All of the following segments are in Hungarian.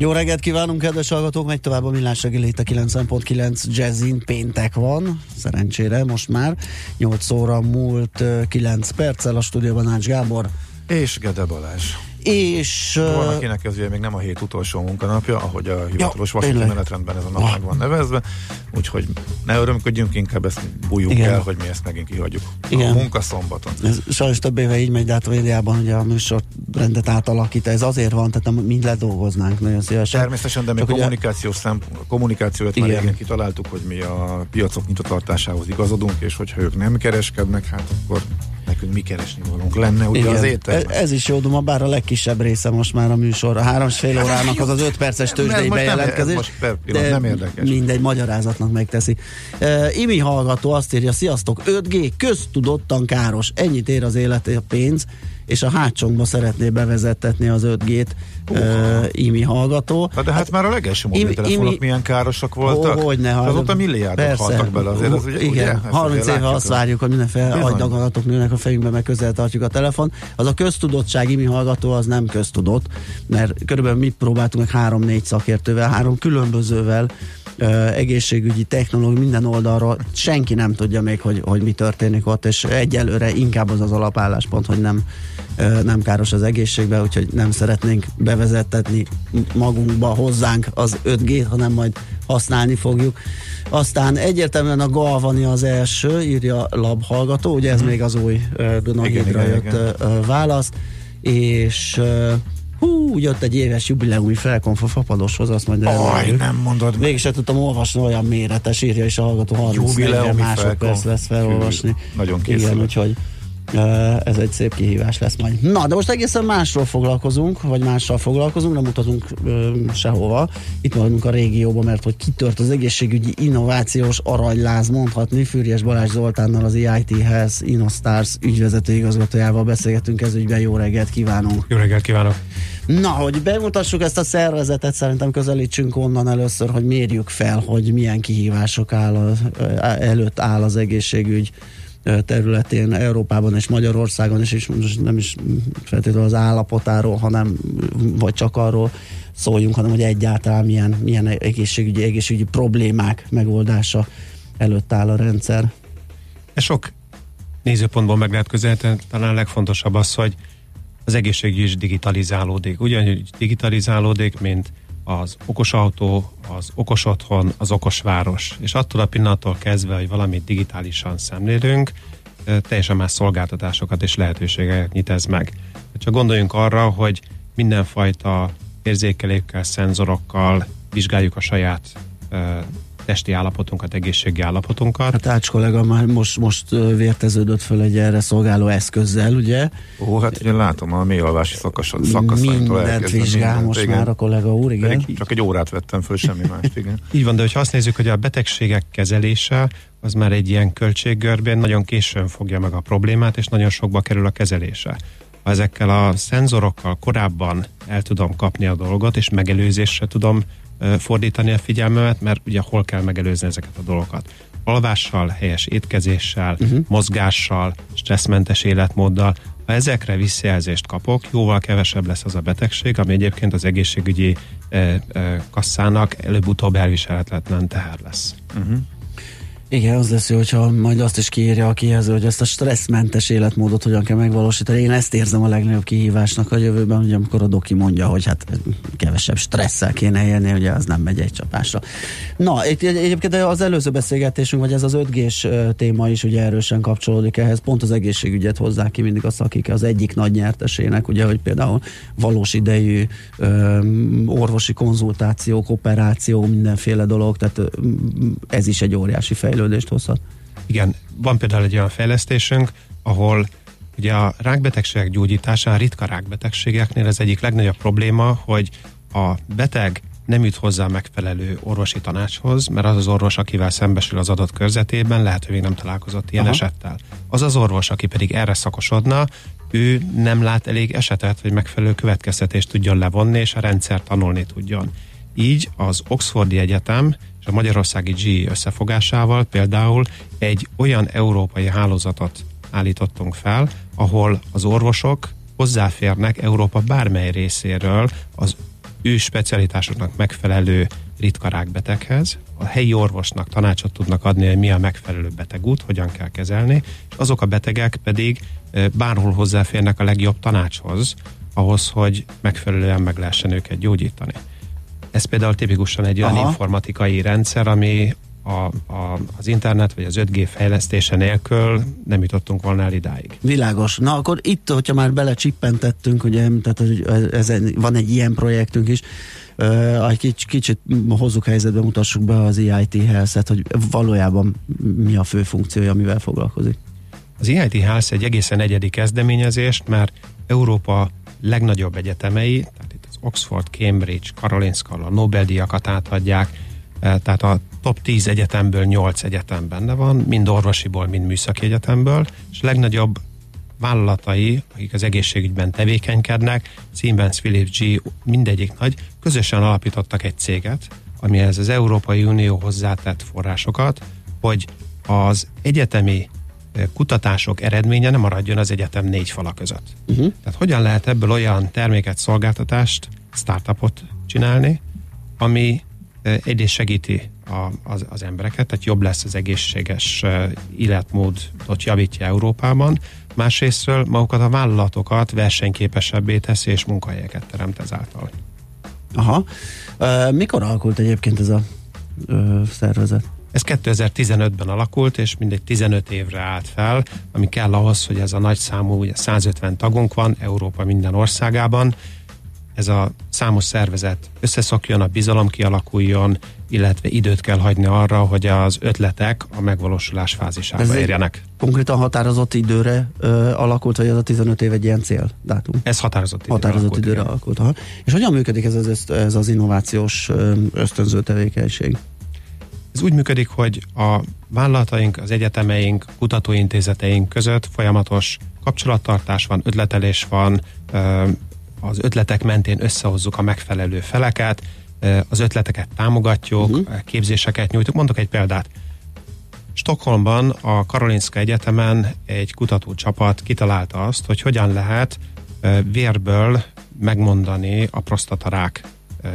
Jó reggelt kívánunk, kedves hallgatók! Megy tovább a millás reggeli itt a 90.9 Jazzin. Péntek van, szerencsére most már. 8 óra múlt 9 perccel a stúdióban Ács Gábor. És Gede Balázs. És... Van, akinek ez ugye még nem a hét utolsó munkanapja, ahogy a hivatalos ja, vasúti menetrendben ez a nap ah. meg van nevezve, úgyhogy ne örömködjünk, inkább ezt bújjunk Igen. el, hogy mi ezt megint kihagyjuk. Igen. A munkaszombaton. Ez sajnos több éve így megy, de hát a médiában ugye a műsor rendet átalakít, ez azért van, tehát nem mind ledolgoznánk nagyon szívesen. Természetesen, de mi kommunikációs ugye... szem, kommunikációt már igen kitaláltuk, hogy mi a piacok nyitvatartásához igazodunk, és hogyha ők nem kereskednek, hát akkor nekünk mi keresni valunk lenne, ugye Igen. az étterben. Ez, ez is jó duma, bár a legkisebb része most már a műsor. A három és fél órának az az öt perces tőzsdei bejelentkezés. Most per pillanat, nem érdekes. Mindegy, magyarázatnak megteszi. Uh, Imi hallgató azt írja, sziasztok, 5G köztudottan káros. Ennyit ér az élet a pénz és a hátsónkba szeretné bevezettetni az 5G-t uh, IMI hallgató. Na de hát, hát már a legelső mobiltelefonok imi, milyen károsak voltak. Ó, hogy ne, Azóta milliárdok persze, haltak bele azért. Az ugye, igen, ugye? 30 éve azt várjuk, hogy mindenféle agydaganatok nőnek a fejünkbe, meg közel tartjuk a telefon. Az a köztudottság IMI hallgató az nem köztudott, mert körülbelül mi próbáltunk meg három-négy szakértővel, három különbözővel egészségügyi technológia minden oldalról, senki nem tudja még, hogy, hogy mi történik ott, és egyelőre inkább az az alapálláspont, hogy nem, nem káros az egészségbe, úgyhogy nem szeretnénk bevezetetni magunkba, hozzánk az 5G, hanem majd használni fogjuk. Aztán egyértelműen a Galvani az első, írja Lab hallgató, ugye ez mm. még az új Dunagédra jött igen. válasz, és Hú, jött egy éves jubileumi felkonf a fapadoshoz, azt mondja. Aj, nem mondod. Mégis sem tudtam olvasni, olyan méretes írja, és a hallgató 30 másodperc lesz felolvasni. Nagyon készül. Igen, úgyhogy ez egy szép kihívás lesz majd. Na, de most egészen másról foglalkozunk, vagy mással foglalkozunk, nem utazunk ö, sehova. Itt vagyunk a régióban, mert hogy kitört az egészségügyi innovációs aranyláz, mondhatni. Fürjes Balázs Zoltánnal az EIT Health InnoStars ügyvezető igazgatójával beszélgetünk ez ügyben. Jó reggelt kívánunk! Jó reggelt kívánok! Na, hogy bemutassuk ezt a szervezetet, szerintem közelítsünk onnan először, hogy mérjük fel, hogy milyen kihívások áll, előtt áll az egészségügy területén, Európában és Magyarországon is, és most nem is feltétlenül az állapotáról, hanem vagy csak arról szóljunk, hanem hogy egyáltalán milyen, milyen egészségügyi, egészségügyi problémák megoldása előtt áll a rendszer. Ez sok nézőpontból meg lehet közelíteni, talán a legfontosabb az, hogy az egészségügy is digitalizálódik. Ugyanúgy digitalizálódik, mint az okos autó, az okos otthon, az okos város. És attól a pillanattól kezdve, hogy valamit digitálisan szemlélünk, teljesen más szolgáltatásokat és lehetőségeket nyit ez meg. Csak gondoljunk arra, hogy mindenfajta érzékelékkel, szenzorokkal vizsgáljuk a saját testi állapotunkat, egészségi állapotunkat. Hát Ács kollega már most, most vérteződött föl egy erre szolgáló eszközzel, ugye? Ó, hát ugye látom a mélyalvási szakaszaitól Mindent vizsgál mindent, most igen. már a kollega úr, igen. Pedig csak egy órát vettem föl, semmi más, igen. Így van, de hogyha azt nézzük, hogy a betegségek kezelése az már egy ilyen költséggörbén nagyon későn fogja meg a problémát, és nagyon sokba kerül a kezelése. Ha ezekkel a szenzorokkal korábban el tudom kapni a dolgot, és megelőzésre tudom fordítani a figyelmemet, mert ugye hol kell megelőzni ezeket a dolgokat. Alvással, helyes étkezéssel, uh-huh. mozgással, stresszmentes életmóddal. Ha ezekre visszajelzést kapok, jóval kevesebb lesz az a betegség, ami egyébként az egészségügyi kasszának előbb-utóbb elviselhetetlen teher lesz. Uh-huh. Igen, az lesz jó, hogyha majd azt is kiírja a kijelző, hogy ezt a stresszmentes életmódot hogyan kell megvalósítani. Én ezt érzem a legnagyobb kihívásnak a jövőben, hogy amikor a doki mondja, hogy hát kevesebb stresszel kéne élni, ugye az nem megy egy csapásra. Na, egy, egyébként az előző beszélgetésünk, vagy ez az 5G-s téma is ugye erősen kapcsolódik ehhez, pont az egészségügyet hozzá ki mindig a szakik az egyik nagy nyertesének, ugye, hogy például valós idejű ö, orvosi konzultációk, operáció, mindenféle dolog, tehát ez is egy óriási fejlődés fejlődést hozhat. Igen, van például egy olyan fejlesztésünk, ahol ugye a rákbetegségek gyógyításán, a ritka rákbetegségeknél az egyik legnagyobb probléma, hogy a beteg nem jut hozzá megfelelő orvosi tanácshoz, mert az az orvos, akivel szembesül az adott körzetében, lehet, hogy még nem találkozott ilyen Aha. esettel. Az az orvos, aki pedig erre szakosodna, ő nem lát elég esetet, hogy megfelelő következtetést tudjon levonni, és a rendszer tanulni tudjon. Így az Oxfordi Egyetem a Magyarországi G összefogásával például egy olyan európai hálózatot állítottunk fel, ahol az orvosok hozzáférnek Európa bármely részéről az ő specialitásoknak megfelelő ritka rákbeteghez, a helyi orvosnak tanácsot tudnak adni, hogy mi a megfelelő betegút, hogyan kell kezelni, és azok a betegek pedig bárhol hozzáférnek a legjobb tanácshoz, ahhoz, hogy megfelelően meg lehessen őket gyógyítani. Ez például tipikusan egy olyan Aha. informatikai rendszer, ami a, a, az internet vagy az 5G fejlesztése nélkül nem jutottunk volna el idáig. Világos. Na akkor itt, hogyha már belecsippentettünk, ugye, tehát ez, van egy ilyen projektünk is, uh, egy kicsit, kicsit hozzuk helyzetbe, mutassuk be az EIT Health-et, hogy valójában mi a fő funkciója, amivel foglalkozik. Az EIT Health egy egészen egyedi kezdeményezést, mert Európa legnagyobb egyetemei, Oxford, Cambridge, Karolinska, a Nobel-díjakat átadják, tehát a top 10 egyetemből 8 egyetem benne van, mind orvosiból, mind műszaki egyetemből, és a legnagyobb vállalatai, akik az egészségügyben tevékenykednek, Siemens, Philips, G, mindegyik nagy, közösen alapítottak egy céget, amihez az Európai Unió hozzátett forrásokat, hogy az egyetemi kutatások eredménye nem maradjon az egyetem négy fala között. Uh-huh. Tehát hogyan lehet ebből olyan terméket, szolgáltatást, startupot csinálni, ami egyrészt segíti a, az, az embereket, tehát jobb lesz az egészséges életmódot javítja Európában, másrésztről magukat a vállalatokat versenyképesebbé teszi és munkahelyeket teremt ezáltal. Aha. Mikor alakult egyébként ez a szervezet? Ez 2015-ben alakult, és mindegy 15 évre állt fel, ami kell ahhoz, hogy ez a nagy számú, ugye 150 tagunk van Európa minden országában, ez a számos szervezet összeszokjon, a bizalom kialakuljon, illetve időt kell hagyni arra, hogy az ötletek a megvalósulás fázisába ez érjenek. Konkrétan határozott időre ö, alakult, vagy ez a 15 év egy ilyen cél dátum? Ez határozott időre határozott alakult. Időre alakult aha. És hogyan működik ez az, ez az innovációs ösztönző tevékenység? Ez úgy működik, hogy a vállalataink, az egyetemeink, kutatóintézeteink között folyamatos kapcsolattartás van, ötletelés van, az ötletek mentén összehozzuk a megfelelő feleket, az ötleteket támogatjuk, uh-huh. képzéseket nyújtunk. Mondok egy példát. Stockholmban a Karolinska Egyetemen egy kutatócsapat kitalálta azt, hogy hogyan lehet vérből megmondani a prostatarák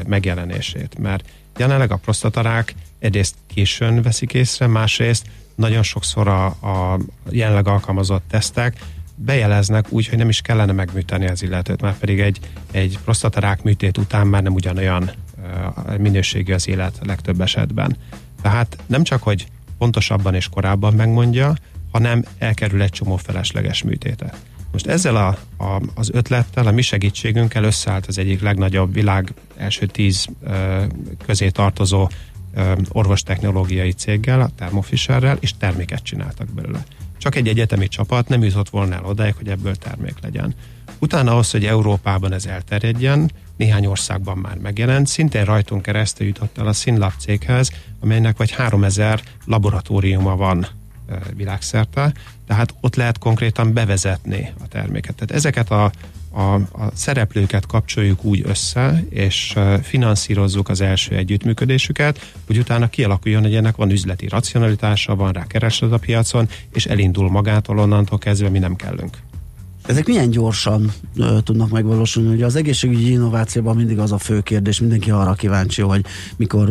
megjelenését. Mert jelenleg a prostatarák egyrészt későn veszik észre, másrészt nagyon sokszor a, a jelenleg alkalmazott tesztek bejeleznek úgy, hogy nem is kellene megműteni az illetőt, már pedig egy, egy prostatarák műtét után már nem ugyanolyan uh, minőségű az élet legtöbb esetben. Tehát nem csak, hogy pontosabban és korábban megmondja, hanem elkerül egy csomó felesleges műtétet. Most ezzel a, a, az ötlettel, a mi segítségünkkel összeállt az egyik legnagyobb világ első tíz uh, közé tartozó orvostechnológiai céggel, a Thermo Fisherrel, és terméket csináltak belőle. Csak egy egyetemi csapat nem jutott volna el odáig, hogy ebből termék legyen. Utána ahhoz, hogy Európában ez elterjedjen, néhány országban már megjelent, szintén rajtunk keresztül jutott el a Synlab céghez, amelynek vagy 3000 laboratóriuma van világszerte, tehát ott lehet konkrétan bevezetni a terméket. Tehát ezeket a a, a szereplőket kapcsoljuk úgy össze, és finanszírozzuk az első együttműködésüket, hogy utána kialakuljon, hogy ennek van üzleti racionalitása, van rá kereslet a piacon, és elindul magától onnantól kezdve mi nem kellünk. Ezek milyen gyorsan ö, tudnak megvalósulni? Ugye az egészségügyi innovációban mindig az a fő kérdés, mindenki arra kíváncsi, hogy mikor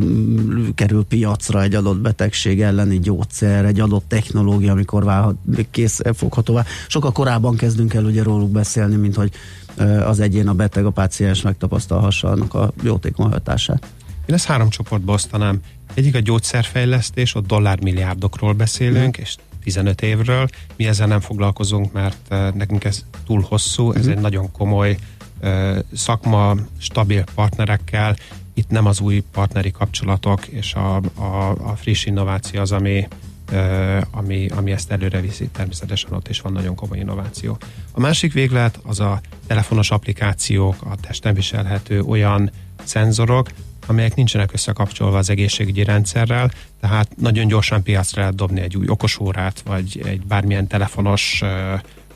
kerül piacra egy adott betegség elleni gyógyszer, egy adott technológia, amikor válhat, kész foghatóvá. Sokkal korábban kezdünk el ugye róluk beszélni, mint hogy ö, az egyén, a beteg, a páciens megtapasztalhassa annak a jótékony hatását. Én ezt három csoportba osztanám. Egyik a gyógyszerfejlesztés, ott dollármilliárdokról beszélünk, mm. és 15 évről. Mi ezzel nem foglalkozunk, mert uh, nekünk ez túl hosszú, ez mm. egy nagyon komoly uh, szakma, stabil partnerekkel. Itt nem az új partneri kapcsolatok és a, a, a friss innováció az, ami, uh, ami, ami ezt előre viszi. Természetesen ott is van nagyon komoly innováció. A másik véglet az a telefonos applikációk, a testen viselhető olyan szenzorok, amelyek nincsenek összekapcsolva az egészségügyi rendszerrel, tehát nagyon gyorsan piacra lehet dobni egy új okosórát, vagy egy bármilyen telefonos ö,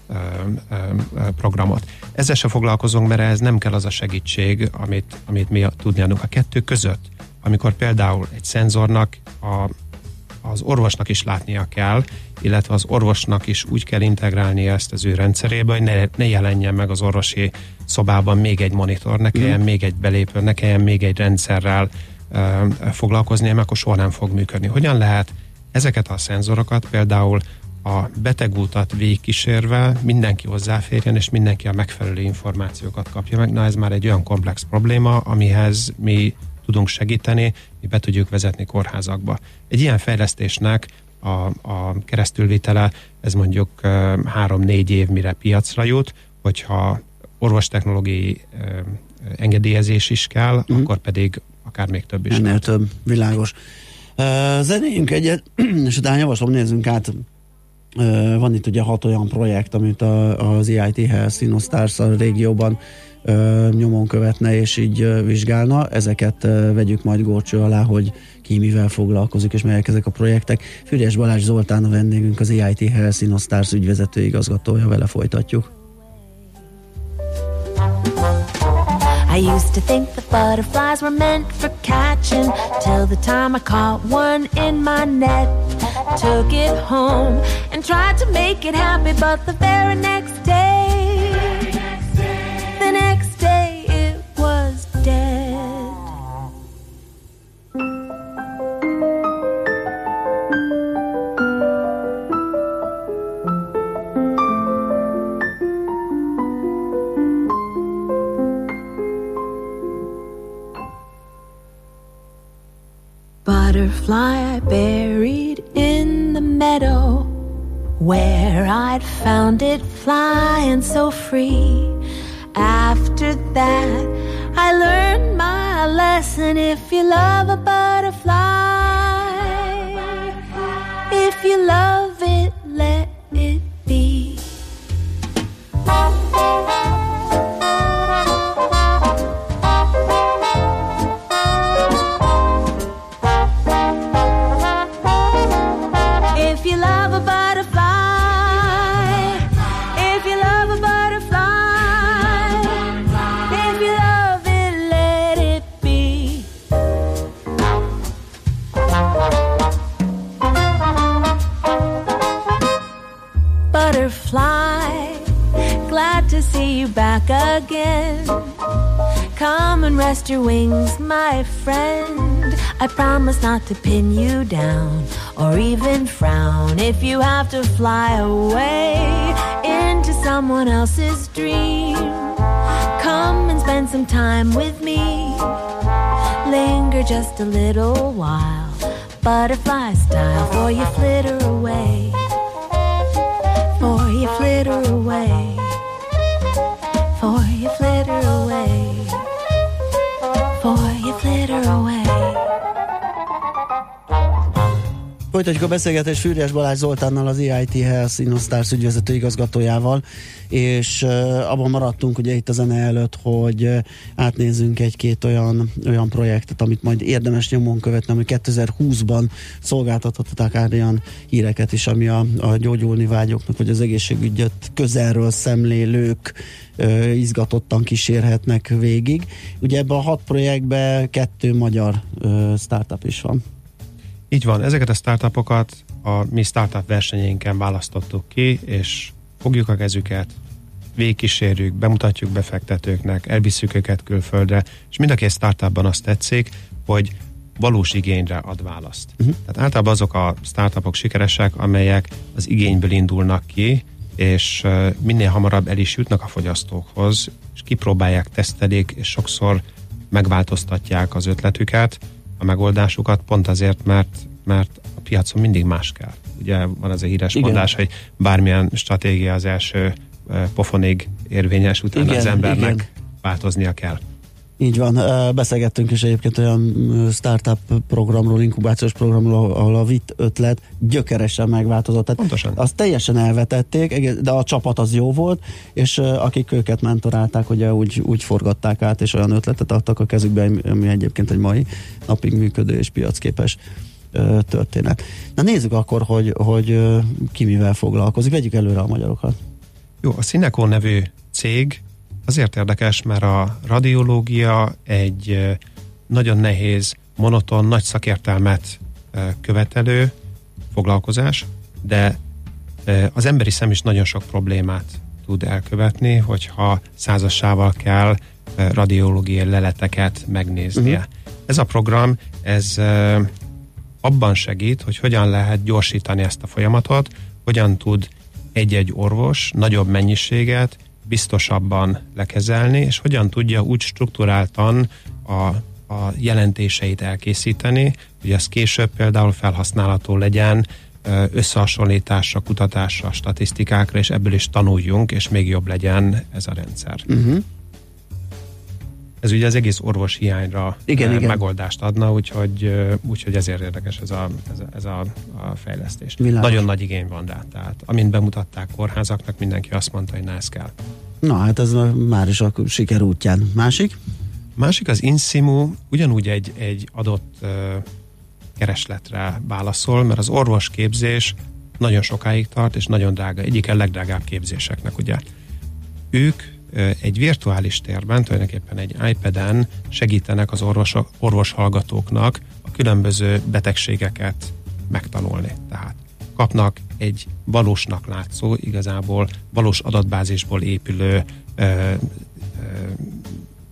ö, ö, programot. Ezzel se foglalkozunk, mert ez nem kell az a segítség, amit, amit mi tudni. A kettő között, amikor például egy szenzornak a, az orvosnak is látnia kell, illetve az orvosnak is úgy kell integrálni ezt az ő rendszerébe, hogy ne, ne jelenjen meg az orvosi szobában még egy monitor, ne kelljen mm. még egy belépő, ne kelljen még egy rendszerrel uh, foglalkozni, mert akkor soha nem fog működni. Hogyan lehet ezeket a szenzorokat például a betegútat végigkísérve mindenki hozzáférjen, és mindenki a megfelelő információkat kapja meg. Na ez már egy olyan komplex probléma, amihez mi tudunk segíteni, mi be tudjuk vezetni kórházakba. Egy ilyen fejlesztésnek a, a keresztülvitele, ez mondjuk három-négy év mire piacra jut, hogyha orvostechnológiai engedélyezés is kell, mm. akkor pedig akár még több is. Ennél lehet. több, világos. Uh, zenéljünk egyet, és utána javaslom, nézzünk át. Uh, van itt ugye hat olyan projekt, amit a, az EIT Health Sinostars a régióban nyomon követne és így vizsgálna. Ezeket vegyük majd górcső alá, hogy ki mivel foglalkozik, és melyek ezek a projektek. Füriás Balázs Zoltán a vendégünk, az EIT Health Sinostars ügyvezető igazgatója, vele folytatjuk. I used to think the butterflies were meant for catching till the time I caught one in my net. Took it home and tried to make it happy, but the very next day, butterfly I buried in the meadow where I'd found it flying so free. After that, I learned my lesson if you love a butterfly, if you love it, I promise not to pin you down or even frown if you have to fly away into someone else's dream. Come and spend some time with me. Linger just a little while, butterfly style, for you flitter away. For you flitter away. For you flitter away. For you flitter away. Folytatjuk a beszélgetést Fűrjes Balázs Zoltánnal, az EIT Health Innostars ügyvezető igazgatójával, és uh, abban maradtunk ugye itt a zene előtt, hogy uh, átnézzünk egy-két olyan, olyan projektet, amit majd érdemes nyomon követni, ami 2020-ban szolgáltathatott akár olyan híreket is, ami a, a gyógyulni vágyoknak, vagy az egészségügyet közelről szemlélők uh, izgatottan kísérhetnek végig. Ugye ebben a hat projektben kettő magyar uh, startup is van. Így van, ezeket a startupokat a mi startup versenyénken választottuk ki, és fogjuk a kezüket, végigkísérjük, bemutatjuk befektetőknek, elviszük őket külföldre, és mind a két startupban azt tetszik, hogy valós igényre ad választ. Uh-huh. Tehát általában azok a startupok sikeresek, amelyek az igényből indulnak ki, és minél hamarabb el is jutnak a fogyasztókhoz, és kipróbálják, tesztelik, és sokszor megváltoztatják az ötletüket, a megoldásukat, pont azért, mert, mert a piacon mindig más kell. Ugye van az a híres Igen. mondás, hogy bármilyen stratégia az első pofonig érvényes, utána igen, az embernek igen. változnia kell. Így van, beszélgettünk is egyébként olyan startup programról, inkubációs programról, ahol a VIT ötlet gyökeresen megváltozott. Tehát Pontosan. Azt teljesen elvetették, de a csapat az jó volt, és akik őket mentorálták, ugye úgy, úgy forgatták át, és olyan ötletet adtak a kezükbe, ami egyébként egy mai napig működő és piacképes történet. Na nézzük akkor, hogy, hogy ki mivel foglalkozik. Vegyük előre a magyarokat. Jó, a Cineco nevű cég azért érdekes, mert a radiológia egy nagyon nehéz, monoton, nagy szakértelmet követelő foglalkozás, de az emberi szem is nagyon sok problémát tud elkövetni, hogyha százassával kell radiológiai leleteket megnéznie. Uh-huh. Ez a program, ez abban segít, hogy hogyan lehet gyorsítani ezt a folyamatot, hogyan tud egy-egy orvos nagyobb mennyiséget biztosabban lekezelni, és hogyan tudja úgy strukturáltan a, a jelentéseit elkészíteni, hogy ez később például felhasználható legyen összehasonlításra, kutatásra, statisztikákra, és ebből is tanuljunk, és még jobb legyen ez a rendszer. Uh-huh. Ez ugye az egész orvos hiányra igen, igen. megoldást adna, úgyhogy, úgyhogy ezért érdekes ez a, ez a, ez a, a fejlesztés. Világos. Nagyon nagy igény van rá, tehát amint bemutatták kórházaknak, mindenki azt mondta, hogy na ez kell. Na hát ez már is a siker útján. Másik? Másik az Insimu ugyanúgy egy, egy adott uh, keresletre válaszol, mert az orvosképzés nagyon sokáig tart, és nagyon drága, egyik a legdrágább képzéseknek, ugye. Ők egy virtuális térben, tulajdonképpen egy iPad-en segítenek az orvosok, orvoshallgatóknak a különböző betegségeket megtanulni. Tehát kapnak egy valósnak látszó, igazából valós adatbázisból épülő ö, ö,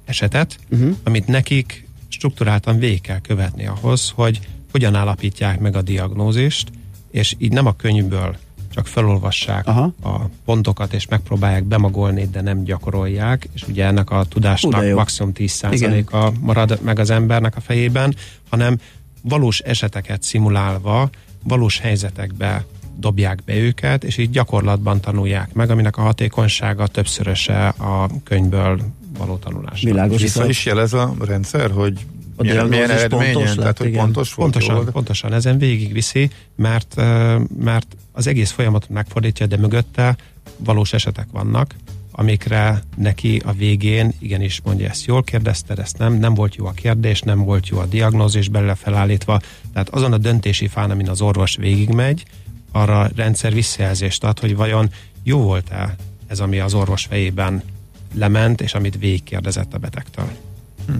esetet, uh-huh. amit nekik strukturáltan végig kell követni ahhoz, hogy hogyan állapítják meg a diagnózist, és így nem a könyvből csak felolvassák Aha. a pontokat, és megpróbálják bemagolni, de nem gyakorolják, és ugye ennek a tudásnak maximum 10%-a marad meg az embernek a fejében, hanem valós eseteket szimulálva, valós helyzetekbe dobják be őket, és így gyakorlatban tanulják meg, aminek a hatékonysága többszöröse a könyvből való tanulás. Világos. Vissza is jelez a rendszer, hogy a milyen, milyen eredményen, pontos lett, tehát hogy igen. pontos volt Pontosan, jól. pontosan, ezen végigviszi, mert, mert az egész folyamatot megfordítja, de mögötte valós esetek vannak, amikre neki a végén igenis mondja, ezt jól kérdezted, ezt nem, nem volt jó a kérdés, nem volt jó a diagnózis belőle felállítva. Tehát azon a döntési fán, amin az orvos végigmegy, arra a rendszer visszajelzést ad, hogy vajon jó volt-e ez, ami az orvos fejében lement, és amit végigkérdezett a betegtől. Hm.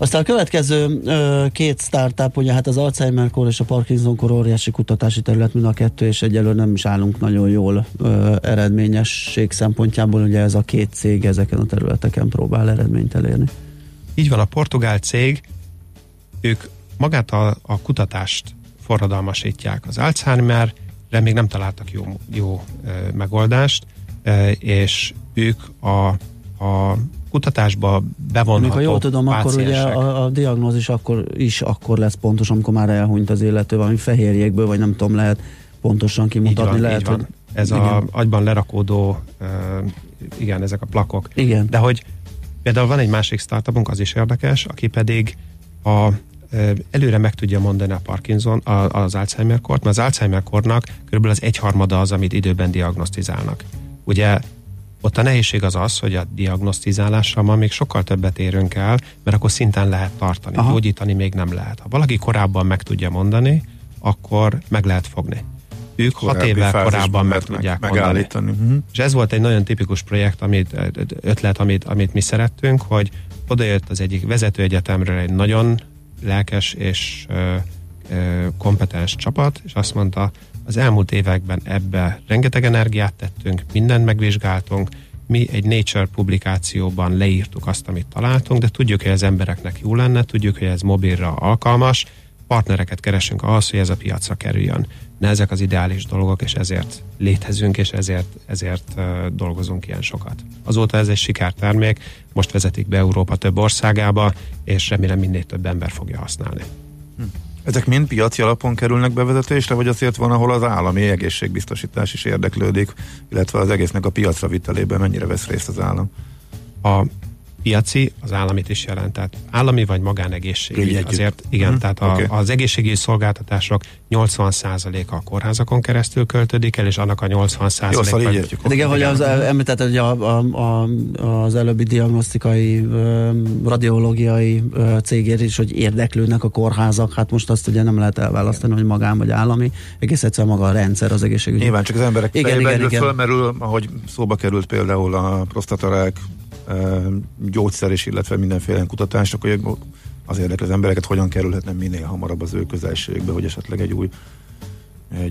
Aztán a következő ö, két startup, ugye hát az Alzheimer-kor és a Parkinson-kor óriási kutatási terület mind a kettő, és egyelőre nem is állunk nagyon jól ö, eredményesség szempontjából, ugye ez a két cég ezeken a területeken próbál eredményt elérni. Így van, a portugál cég, ők magát a, a kutatást forradalmasítják. Az Alzheimer-re még nem találtak jó, jó ö, megoldást, ö, és ők a, a kutatásba bevonható Ha jól tudom, páciensek. akkor ugye a, a diagnózis akkor is akkor lesz pontos, amikor már elhunyt az illető, valami fehérjékből, vagy nem tudom, lehet pontosan kimutatni. Így van, lehet, így van. Hogy, Ez igen. a agyban lerakódó, uh, igen, ezek a plakok. Igen. De hogy például van egy másik startupunk, az is érdekes, aki pedig a előre meg tudja mondani a Parkinson, az Alzheimer-kort, mert az Alzheimer-kornak körülbelül az egyharmada az, amit időben diagnosztizálnak. Ugye ott a nehézség az az, hogy a diagnosztizálással ma még sokkal többet érünk el, mert akkor szinten lehet tartani. Aha. Gyógyítani még nem lehet. Ha valaki korábban meg tudja mondani, akkor meg lehet fogni. Ők Korábbi hat évvel korábban meg tudják meg, megállítani. mondani. Uh-huh. És ez volt egy nagyon tipikus projekt, amit, ötlet, amit, amit mi szerettünk, hogy odajött az egyik vezető egyetemről egy nagyon lelkes és ö, ö, kompetens csapat, és azt mondta, az elmúlt években ebbe rengeteg energiát tettünk, mindent megvizsgáltunk, mi egy Nature publikációban leírtuk azt, amit találtunk, de tudjuk, hogy az embereknek jó lenne, tudjuk, hogy ez mobilra alkalmas, partnereket keresünk ahhoz, hogy ez a piacra kerüljön. Ne ezek az ideális dolgok, és ezért létezünk, és ezért, ezért dolgozunk ilyen sokat. Azóta ez egy sikertermék, most vezetik be Európa több országába, és remélem minél több ember fogja használni. Hm. Ezek mind piaci alapon kerülnek bevezetésre, vagy azért van, ahol az állami egészségbiztosítás is érdeklődik, illetve az egésznek a piacra vitelében mennyire vesz részt az állam? A piaci, az államit is jelent. Tehát állami vagy magánegészségügy. Azért igen, uh-huh. tehát a, okay. az egészségügyi szolgáltatások 80%-a a kórházakon keresztül költődik el, és annak a 80%-a... Jó, szóval így értjük. Igen, hogy az, említett, hogy a, a, a, az előbbi diagnosztikai, radiológiai cégért is, hogy érdeklődnek a kórházak, hát most azt ugye nem lehet elválasztani, hogy magán vagy állami, egész egyszerűen maga a rendszer az egészségügyi. Nyilván csak az emberek igen, igen, igen. fölmerül, ahogy szóba került például a prostatarák gyógyszer illetve mindenféle kutatás, akkor az érdekel az embereket, hogyan kerülhetne minél hamarabb az ő közelségbe, hogy esetleg egy új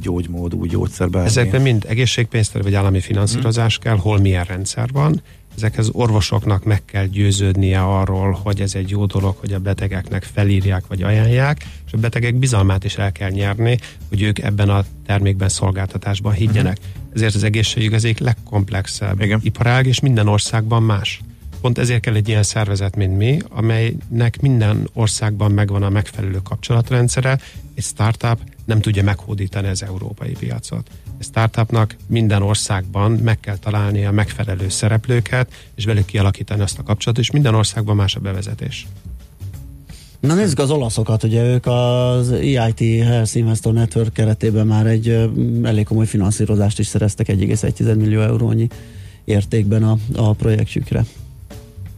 gyógymód, új gyógyszer bármi. Ezekben mind egészségpénztár vagy állami finanszírozás hmm. kell, hol milyen rendszer van. Ezekhez orvosoknak meg kell győződnie arról, hogy ez egy jó dolog, hogy a betegeknek felírják vagy ajánlják, és a betegek bizalmát is el kell nyerni, hogy ők ebben a termékben, szolgáltatásban higgyenek. Hmm. Ezért az egészségügy az egyik legkomplexebb Igen. iparág, és minden országban más. Pont ezért kell egy ilyen szervezet, mint mi, amelynek minden országban megvan a megfelelő kapcsolatrendszere. Egy startup nem tudja meghódítani az európai piacot. Egy startupnak minden országban meg kell találni a megfelelő szereplőket, és velük kialakítani azt a kapcsolatot, és minden országban más a bevezetés. Na nézzük az olaszokat, ugye ők az EIT Health Investor Network keretében már egy elég komoly finanszírozást is szereztek 1,1 millió eurónyi értékben a, a projektjükre.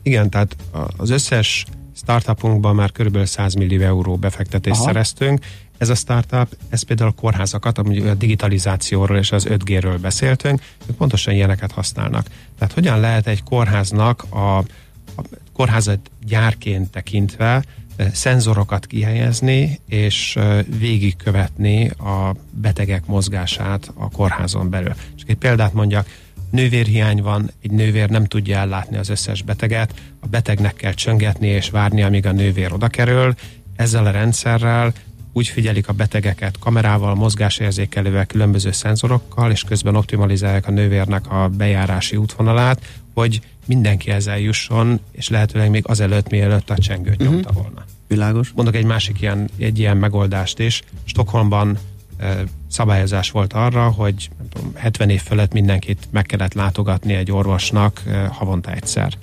Igen, tehát az összes startupunkban már körülbelül 100 millió euró befektetést Aha. szereztünk. Ez a startup, ez például a kórházakat, amúgy a digitalizációról és az 5G-ről beszéltünk, ők pontosan ilyeneket használnak. Tehát hogyan lehet egy kórháznak a, a kórházat gyárként tekintve szenzorokat kihelyezni, és végigkövetni a betegek mozgását a kórházon belül. Csak egy példát mondjak, nővérhiány van, egy nővér nem tudja ellátni az összes beteget, a betegnek kell csöngetni és várni, amíg a nővér oda kerül. Ezzel a rendszerrel úgy figyelik a betegeket kamerával, mozgásérzékelővel, különböző szenzorokkal, és közben optimalizálják a nővérnek a bejárási útvonalát, hogy mindenki ezzel jusson, és lehetőleg még azelőtt, mielőtt a csengőt uh-huh. nyomta volna. Világos. Mondok egy másik ilyen, egy ilyen megoldást is. Stockholmban szabályozás volt arra, hogy nem tudom, 70 év fölött mindenkit meg kellett látogatni egy orvosnak havonta egyszer.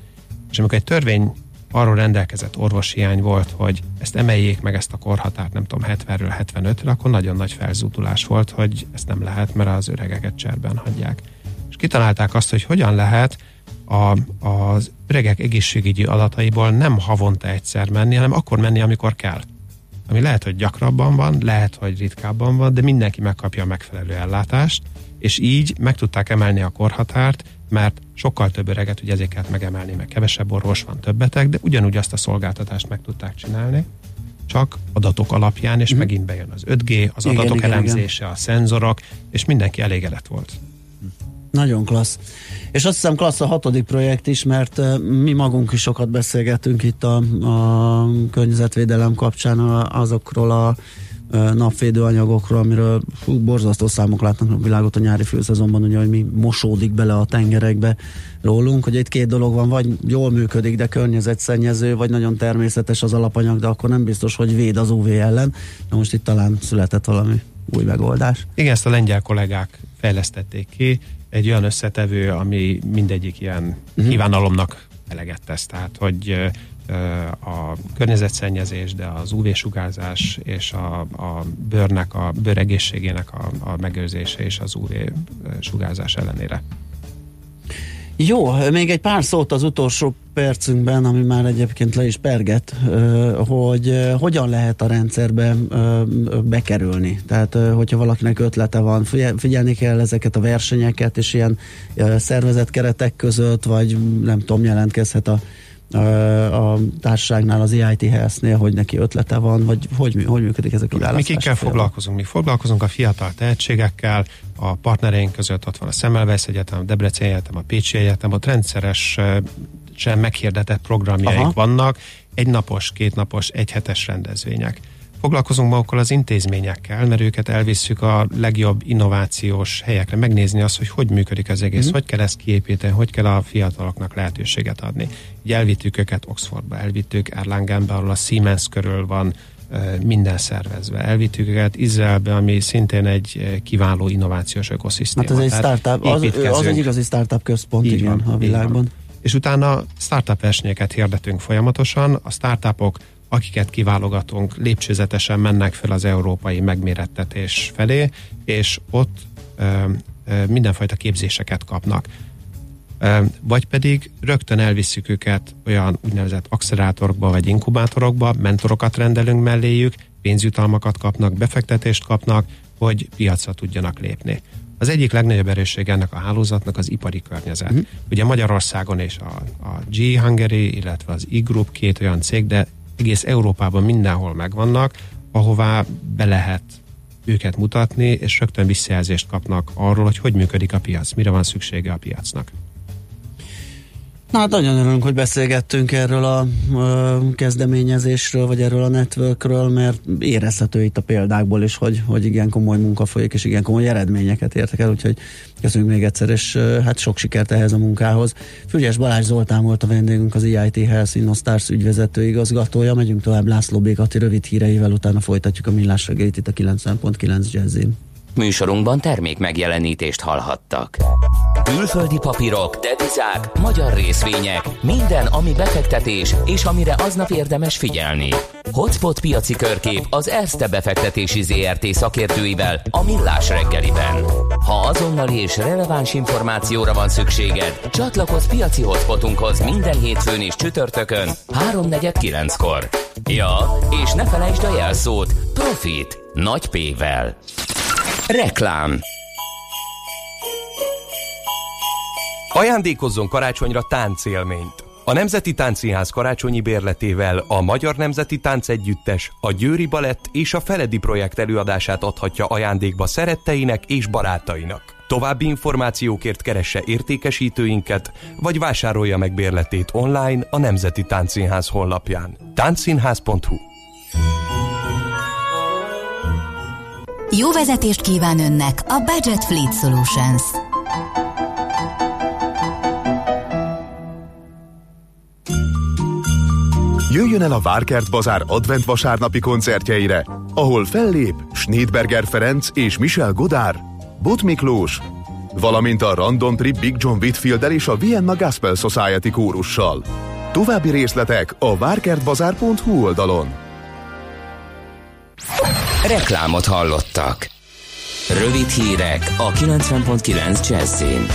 És amikor egy törvény arról rendelkezett orvoshiány volt, hogy ezt emeljék meg ezt a korhatárt, nem tudom, 70-ről 75-re, akkor nagyon nagy felzúdulás volt, hogy ezt nem lehet, mert az öregeket cserben hagyják. És kitalálták azt, hogy hogyan lehet a, az öregek egészségügyi adataiból nem havonta egyszer menni, hanem akkor menni, amikor kell ami lehet, hogy gyakrabban van, lehet, hogy ritkábban van, de mindenki megkapja a megfelelő ellátást, és így meg tudták emelni a korhatárt, mert sokkal több öreget ugye ezért kellett megemelni, mert kevesebb orvos van, több beteg, de ugyanúgy azt a szolgáltatást meg tudták csinálni, csak adatok alapján, és mm. megint bejön az 5G, az igen, adatok igen, elemzése, igen. a szenzorok, és mindenki elégedett volt. Nagyon klassz. És azt hiszem klassz a hatodik projekt is, mert mi magunk is sokat beszélgetünk itt a, a környezetvédelem kapcsán azokról a napvédőanyagokról, amiről fú, borzasztó számok látnak a világot a nyári főszezonban, ugye, hogy mi mosódik bele a tengerekbe rólunk, hogy itt két dolog van, vagy jól működik, de környezetszennyező, vagy nagyon természetes az alapanyag, de akkor nem biztos, hogy véd az UV ellen. Na most itt talán született valami új megoldás. Igen, ezt a lengyel kollégák fejlesztették ki, egy olyan összetevő, ami mindegyik ilyen uh-huh. kívánalomnak eleget tesz. Tehát, hogy a környezetszennyezés, de az UV-sugárzás és a, a bőrnek, a bőr egészségének a, a megőrzése és az UV-sugárzás ellenére. Jó, még egy pár szót az utolsó percünkben, ami már egyébként le is perget, hogy hogyan lehet a rendszerbe bekerülni. Tehát, hogyha valakinek ötlete van, figyelni kell ezeket a versenyeket, és ilyen szervezetkeretek között, vagy nem tudom, jelentkezhet a a társaságnál, az EIT Health-nél, hogy neki ötlete van, vagy hogy, hogy működik ez a kiválasztás? Mi kikkel foglalkozunk? Mi foglalkozunk a fiatal tehetségekkel, a partnereink között ott van a Szemmelweis Egyetem, a Debrecen Egyetem, a Pécsi Egyetem, ott rendszeres sem meghirdetett programjaik Aha. vannak, egynapos, kétnapos, egyhetes rendezvények. Foglalkozunk magukkal az intézményekkel, mert őket elvisszük a legjobb innovációs helyekre, megnézni azt, hogy hogy működik az egész, mm. hogy kell ezt kiépíteni, hogy kell a fiataloknak lehetőséget adni. Így elvittük őket Oxfordba, elvittük Erlangenbe, ahol a Siemens körül van minden szervezve. Elvittük őket Izraelbe, ami szintén egy kiváló innovációs ökoszisztéma. Hát ez egy startup, az, az egy igazi startup központ, Így igen, van, a világban. Van és utána startup versenyeket hirdetünk folyamatosan. A startupok, akiket kiválogatunk, lépcsőzetesen mennek fel az európai megmérettetés felé, és ott ö, ö, mindenfajta képzéseket kapnak. Ö, vagy pedig rögtön elviszük őket olyan úgynevezett accelerátorokba vagy inkubátorokba, mentorokat rendelünk melléjük, pénzjutalmakat kapnak, befektetést kapnak, hogy piacra tudjanak lépni. Az egyik legnagyobb erősség ennek a hálózatnak az ipari környezet. Mm. Ugye Magyarországon és a, a G Hungary, illetve az e-Group két olyan cég, de egész Európában mindenhol megvannak, ahová be lehet őket mutatni, és rögtön visszajelzést kapnak arról, hogy hogy működik a piac, mire van szüksége a piacnak. Na hát nagyon örülünk, hogy beszélgettünk erről a ö, kezdeményezésről, vagy erről a networkről, mert érezhető itt a példákból is, hogy, hogy igen komoly munka folyik, és igen komoly eredményeket értek el, úgyhogy köszönjük még egyszer, és ö, hát sok sikert ehhez a munkához. Fügyes Balázs Zoltán volt a vendégünk, az EIT Health Innostars ügyvezető igazgatója. Megyünk tovább László Békati rövid híreivel, utána folytatjuk a millás reggelit itt a 90.9 Jazzin. Műsorunkban termék megjelenítést hallhattak. Külföldi papírok, devizák, magyar részvények, minden, ami befektetés, és amire aznap érdemes figyelni. Hotspot piaci körkép az Erste befektetési ZRT szakértőivel a Millás reggeliben. Ha azonnali és releváns információra van szükséged, csatlakozz piaci hotspotunkhoz minden hétfőn és csütörtökön 3.49-kor. Ja, és ne felejtsd a jelszót Profit nagy P-vel. Reklám Ajándékozzon karácsonyra táncélményt. A Nemzeti Táncszínház karácsonyi bérletével a Magyar Nemzeti Tánc Együttes, a Győri Balett és a Feledi projekt előadását adhatja ajándékba szeretteinek és barátainak. További információkért keresse értékesítőinket, vagy vásárolja meg bérletét online a Nemzeti Táncszínház honlapján. táncszínház.hu Jó vezetést kíván Önnek a Budget Fleet Solutions. Jöjjön el a Várkert Bazár advent vasárnapi koncertjeire, ahol fellép Schneidberger Ferenc és Michel Godár, Bot Miklós, valamint a Random Trip Big John whitfield és a Vienna Gospel Society kórussal. További részletek a várkertbazár.hu oldalon. Reklámot hallottak. Rövid hírek a 90.9 Jazzin.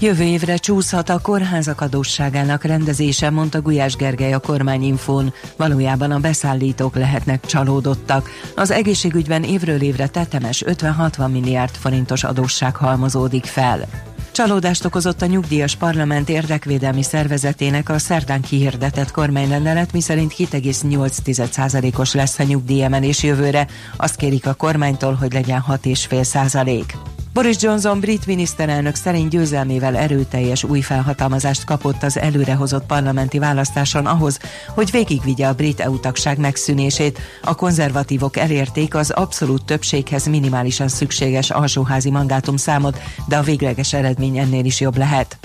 Jövő évre csúszhat a kórházak adósságának rendezése, mondta Gulyás Gergely a kormányinfón. Valójában a beszállítók lehetnek csalódottak. Az egészségügyben évről évre tetemes 50-60 milliárd forintos adósság halmozódik fel. Csalódást okozott a nyugdíjas parlament érdekvédelmi szervezetének a szerdán kihirdetett kormányrendelet, miszerint 7,8%-os lesz a nyugdíjemelés jövőre. Azt kérik a kormánytól, hogy legyen 6,5%. Boris Johnson brit miniszterelnök szerint győzelmével erőteljes új felhatalmazást kapott az előrehozott parlamenti választáson ahhoz, hogy végigvigye a brit EU tagság megszűnését. A konzervatívok elérték az abszolút többséghez minimálisan szükséges alsóházi mandátum számot, de a végleges eredmény ennél is jobb lehet.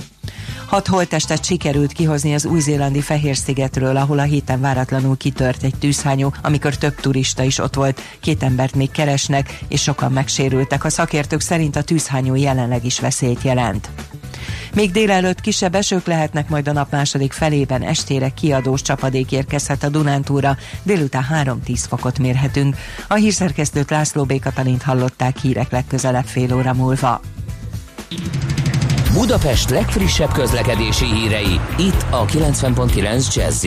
Hat holttestet sikerült kihozni az új-zélandi Fehér-szigetről, ahol a héten váratlanul kitört egy tűzhányó, amikor több turista is ott volt. Két embert még keresnek, és sokan megsérültek. A szakértők szerint a tűzhányó jelenleg is veszélyt jelent. Még délelőtt kisebb esők lehetnek, majd a nap második felében estére kiadós csapadék érkezhet a Dunántúra, délután 3-10 fokot mérhetünk. A hírszerkesztőt László Békatalint hallották hírek legközelebb fél óra múlva. Budapest legfrissebb közlekedési hírei, itt a 90.9 jazz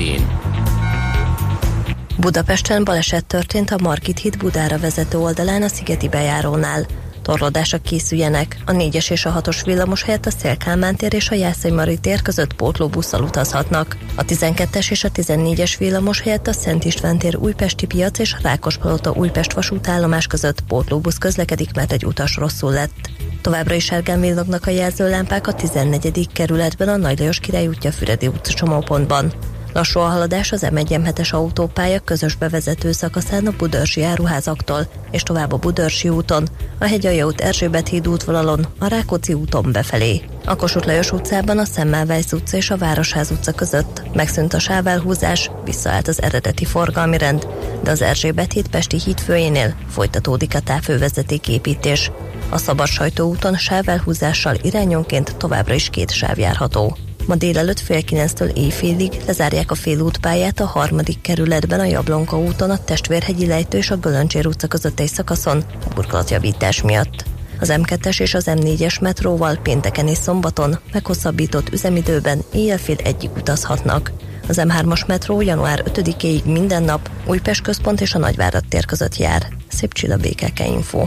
Budapesten baleset történt a Margit híd Budára vezető oldalán a Szigeti bejárónál. Torlódások készüljenek. A 4-es és a 6-os villamos helyett a Szélkálmán tér és a Jászai Mari tér között pótlóbusszal utazhatnak. A 12-es és a 14-es villamos helyett a Szent István tér Újpesti piac és a Rákospalota Újpest vasútállomás között pótlóbusz közlekedik, mert egy utas rosszul lett. Továbbra is sárgán villognak a jelzőlámpák a 14. kerületben a Nagy Lajos Király útja Füredi utca csomópontban. Lassú a haladás az M1 autópálya közös bevezető szakaszán a Budörsi áruházaktól, és tovább a Budörsi úton, a Hegyalja út Erzsébet híd útvonalon, a Rákóczi úton befelé. A Kossuth Lajos utcában a Szemmelweis utca és a Városház utca között megszűnt a sávelhúzás, visszaállt az eredeti forgalmi rend, de az Erzsébet híd Pesti hídfőjénél folytatódik a távfővezeték építés. A Szabad úton sávelhúzással irányonként továbbra is két sáv járható. Ma délelőtt fél kilenctől éjfélig lezárják a félútpályát a harmadik kerületben a Jablonka úton, a Testvérhegyi lejtő és a Gölöncsér utca között egy szakaszon burkolatjavítás miatt. Az M2-es és az M4-es metróval pénteken és szombaton meghosszabbított üzemidőben éjjel-fél egyik utazhatnak. Az M3-as metró január 5-éig minden nap Újpest központ és a Nagyvárad tér között jár. Szép csilla BKK Info.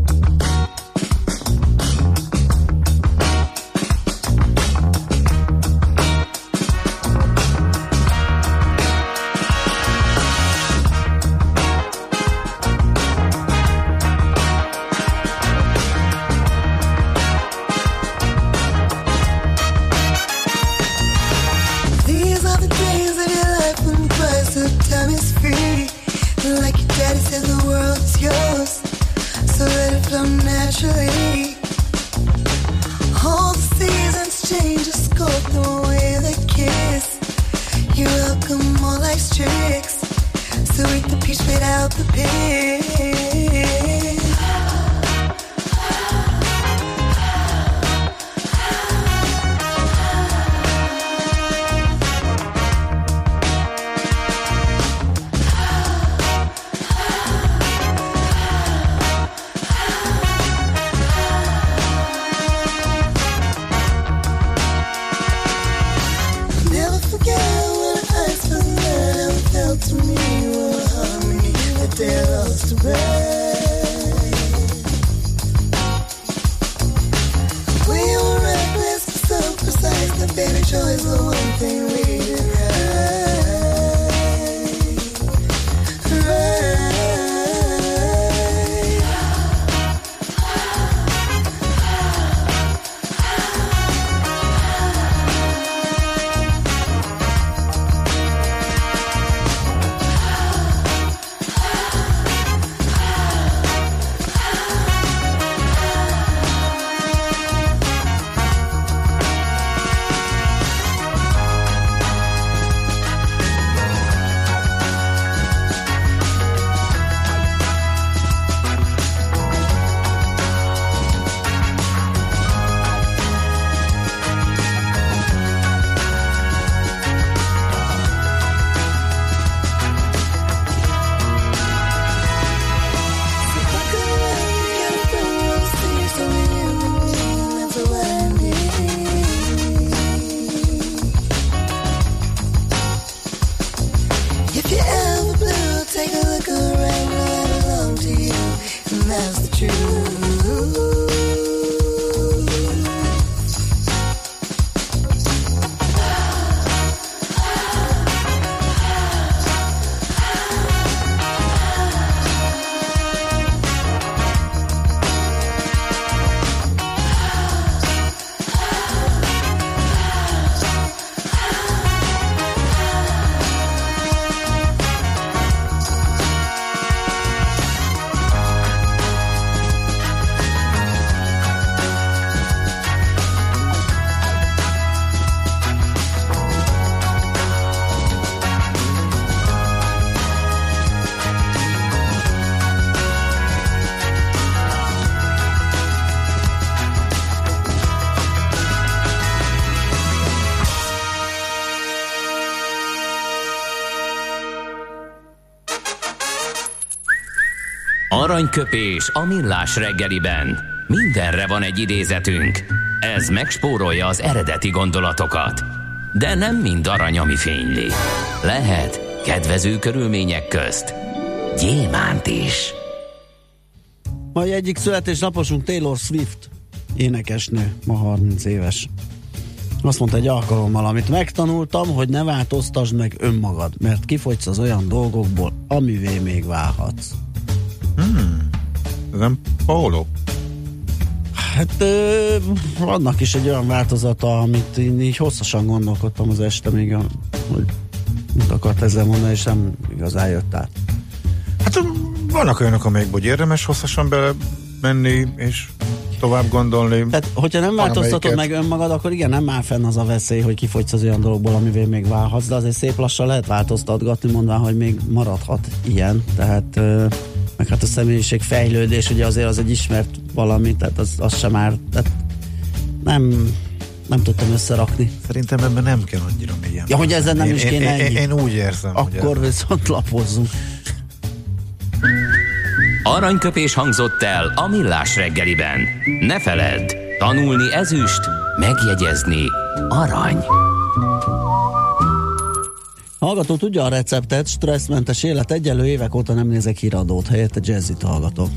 If you're ever blue, take a look around. I belong to you, and that's the truth. Aranyköpés a millás reggeliben. Mindenre van egy idézetünk. Ez megspórolja az eredeti gondolatokat. De nem mind arany, ami fényli. Lehet kedvező körülmények közt gyémánt is. Mai egyik születésnaposunk Taylor Swift, énekesnő, ma 30 éves. Azt mondta egy alkalommal, amit megtanultam, hogy ne változtasd meg önmagad, mert kifogysz az olyan dolgokból, amivé még válhatsz. Nem Paolo? Hát ö, vannak is egy olyan változata, amit én így hosszasan gondolkodtam az este még, hogy mit akart ezzel mondani, és nem igazán jött át. Hát vannak olyanok, amelyekből érdemes hosszasan bele menni, és tovább gondolni. Tehát, hogyha nem változtatod meg önmagad, akkor igen, nem áll fenn az a veszély, hogy kifogysz az olyan dologból, amivel még válhatsz, de azért szép lassan lehet változtatgatni, mondván, hogy még maradhat ilyen. Tehát meg hát a személyiség fejlődés, ugye azért az egy ismert valami, tehát az, az sem már, tehát nem, nem tudtam összerakni. Szerintem ebben nem kell annyira mélyen. Ja, hogy ezzel nem én, is kéne én, én, én, úgy érzem. Akkor hogy viszont lapozzunk. Aranyköpés hangzott el a millás reggeliben. Ne feledd, tanulni ezüst, megjegyezni arany. Hallgató tudja a receptet, stresszmentes élet, egyelő évek óta nem nézek híradót, helyette jazzit hallgatok.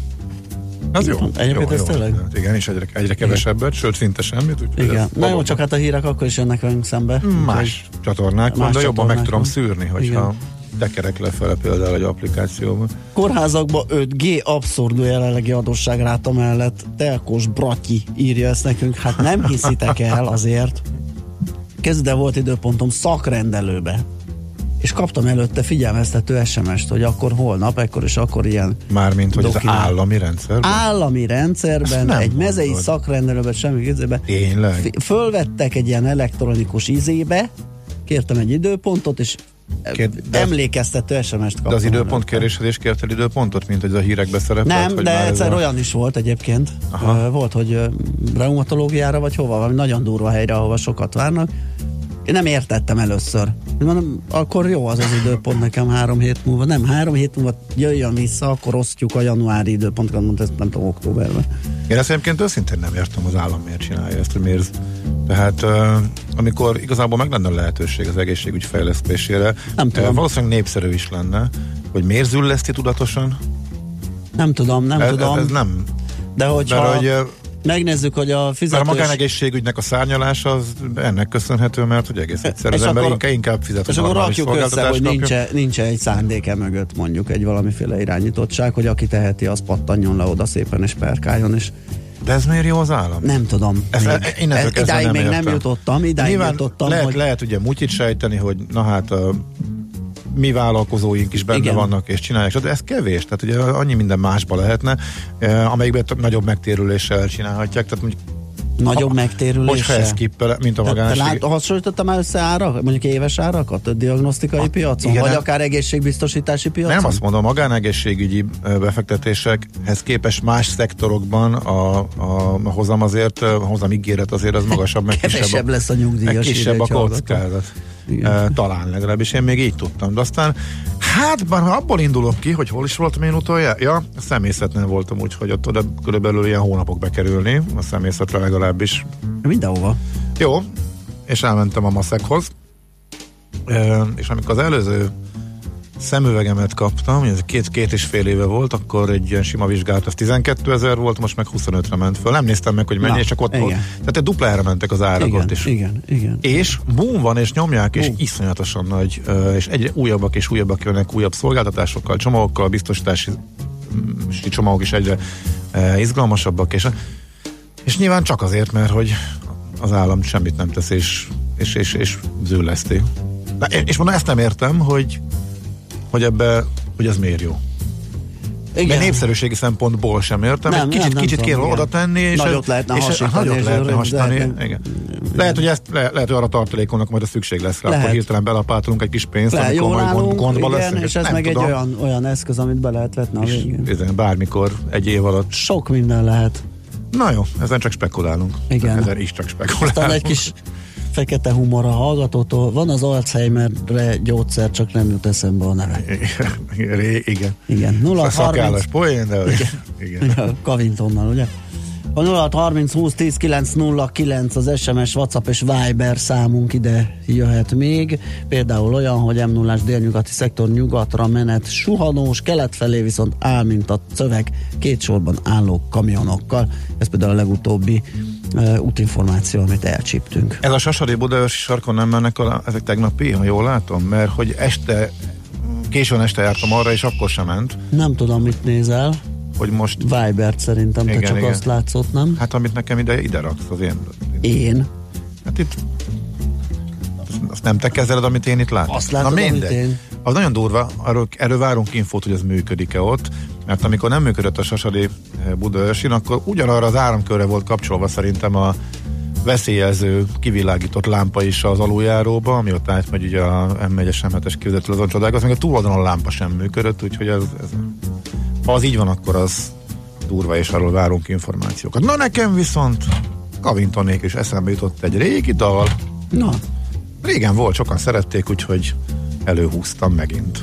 Az jó. Egyébként jó, ez jó. tényleg? Igen, és egyre, egyre kevesebbet, sőt szinte semmit. Úgy, igen. Na jó, csak hát a hírek akkor is jönnek velünk szembe. Más úgy, csatornák más de jobban meg tudom szűrni, hogyha igen. tekerek lefele például egy applikációban. Kórházakban 5G abszurd jelenlegi adósságráta mellett Telkos Bratyi írja ezt nekünk. Hát nem hiszitek el azért. Kezdve volt időpontom szakrendelőbe és kaptam előtte figyelmeztető SMS-t, hogy akkor holnap, ekkor és akkor ilyen Mármint, hogy az állami rendszerben? Állami rendszerben, egy mezei mondod. szakrendelőben, semmi kézébe. Tényleg? Fölvettek egy ilyen elektronikus izébe, kértem egy időpontot, és Kér, de emlékeztető SMS-t kaptam. De az időpont kéréshez is kértél időpontot, mint hogy a hírekbe szerepelt? Nem, de egyszer a... olyan is volt egyébként. Aha. Volt, hogy reumatológiára vagy hova, valami nagyon durva helyre, ahova sokat várnak, én nem értettem először. Mondom, akkor jó az az időpont nekem három hét múlva. Nem, három hét múlva jöjjön vissza, akkor osztjuk a januári időpontot, mondta, ezt nem tudom, októberben. Én ezt egyébként őszintén nem értem, az állam miért csinálja ezt, hogy miért. Tehát amikor igazából meg lenne a lehetőség az egészségügy fejlesztésére, nem tudom. Valószínűleg népszerű is lenne, hogy miért zülleszti tudatosan? Nem tudom, nem ez, tudom. Ez, ez nem. De hogyha... Mert, hogy, megnézzük, hogy a fizetős... Mert a magánegészségügynek a szárnyalás az ennek köszönhető, mert hogy egész egyszer az ember inkább, inkább fizet. És akkor rakjuk össze, hogy nincs, nincs egy szándéke mögött mondjuk egy valamiféle irányítottság, hogy aki teheti, az pattanjon le oda szépen és perkáljon, és de ez miért jó az állam? Nem tudom. Ez, még. Én ez, idáig nem még értem. nem jutottam, idáig Nyilván jutottam. Lehet, hogy... lehet ugye mutyit sejteni, hogy na hát a mi vállalkozóink is benne Igen. vannak és csinálják, de ez kevés, tehát ugye annyi minden másba lehetne, eh, amelyikben nagyobb megtérüléssel csinálhatják, tehát mondjuk Nagyobb ha, megtérülése? Hogyha ez kippel, mint a magánség. Te hasonlítottam már össze árak, mondjuk éves árakat a diagnosztikai a, piacon, igen, vagy nem, akár egészségbiztosítási piacon? Nem azt mondom, a magánegészségügyi befektetésekhez képest más szektorokban a, a, a hozam azért, a hozam ígéret azért az magasabb, meg kisebb, Kevesebb lesz a nyugdíjas kisebb a kockázat. Igen. talán legalábbis én még így tudtam. De aztán, hát bár abból indulok ki, hogy hol is voltam én utoljára. Ja, a szemészetnél voltam úgy, hogy ott oda körülbelül ilyen hónapok bekerülni, a szemészetre legalábbis. Mindenhova. Jó, és elmentem a maszekhoz, és amikor az előző szemüvegemet kaptam, ez két, két és fél éve volt, akkor egy ilyen sima vizsgálat, az 12 ezer volt, most meg 25-re ment föl. Nem néztem meg, hogy mennyi, Na, csak ott igen. volt. Tehát egy duplára mentek az árak igen, ott is. Igen, igen. És boom van, és nyomják, boom. és iszonyatosan nagy, és egyre újabbak és újabbak jönnek újabb szolgáltatásokkal, csomagokkal, biztosítási mm, csomagok is egyre izgalmasabbak, és, és nyilván csak azért, mert hogy az állam semmit nem tesz, és, és, és, és zőleszti. Na, és mondom, ezt nem értem, hogy hogy ebbe, hogy ez miért jó. Igen. Mert népszerűségi szempontból sem értem. Nem, kicsit, nem, kicsit kéne oda tenni, és, nagyot lehetne és hasítani. Nagyot lehetne hasítani. De, igen. Lehet, hogy ezt le, lehet, hogy arra tartalékolnak majd a szükség lesz rá, akkor hirtelen belapátunk egy kis pénzt, Le, amikor majd gond, gondba igen, leszünk. És ez meg tudom. egy olyan, olyan eszköz, amit be lehet vetni a végén. bármikor, egy év alatt. Sok minden lehet. Na jó, ezen csak spekulálunk. Igen. Ezen is csak spekulálunk. Aztán egy kis fekete humor a hallgatótól. Van az Alzheimerre gyógyszer, csak nem jut eszembe a neve. Igen. Igen. 0 30... poén, de igen. igen. Kavintonnal, ugye? A 0 30 20 10 9 0 9 az SMS, WhatsApp és Viber számunk ide jöhet még. Például olyan, hogy m 0 délnyugati szektor nyugatra menet suhanós, kelet felé viszont áll, mint a szöveg két sorban álló kamionokkal. Ez például a legutóbbi uh, útinformáció, amit elcsíptünk. Ez a Sasari Budaörsi sarkon nem mennek a, ezek tegnapi, ha jól látom? Mert hogy este, későn este jártam arra, és akkor sem ment. Nem tudom, mit nézel hogy most... Vibert szerintem, igen, te csak igen. azt látszott, nem? Hát amit nekem ide, ide raksz, az én... Én? Hát itt... Azt nem te kezeled, amit én itt látok. Azt látod, Na, amit én? Az nagyon durva, erről, erről várunk infót, hogy ez működik-e ott. Mert amikor nem működött a Sasadi Budaörsin, akkor ugyanarra az áramkörre volt kapcsolva szerintem a veszélyező, kivilágított lámpa is az aluljáróba, ami ott átmegy ugye a M1-es M7-es kivezető azon csodák, az még a túloldalon lámpa sem működött, úgyhogy ez, ez, ha az így van, akkor az durva, és arról várunk információkat. Na nekem viszont Kavintonék is eszembe jutott egy régi dal. Na. Régen volt, sokan szerették, úgyhogy előhúztam megint.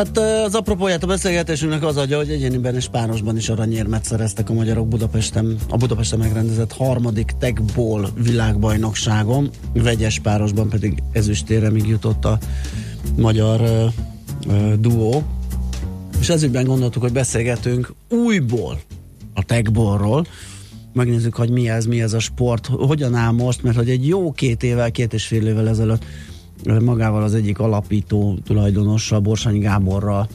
Hát az apropóját a beszélgetésünknek az adja, hogy egyéniben és párosban is aranyérmet szereztek a magyarok Budapesten, a Budapesten megrendezett harmadik techból világbajnokságon, vegyes párosban pedig ezüstére még jutott a magyar uh, uh, duó. És ezügyben gondoltuk, hogy beszélgetünk újból a techbólról, megnézzük, hogy mi ez, mi ez a sport, hogyan áll most, mert hogy egy jó két évvel, két és fél évvel ezelőtt magával az egyik alapító tulajdonossal, Borsányi Gáborral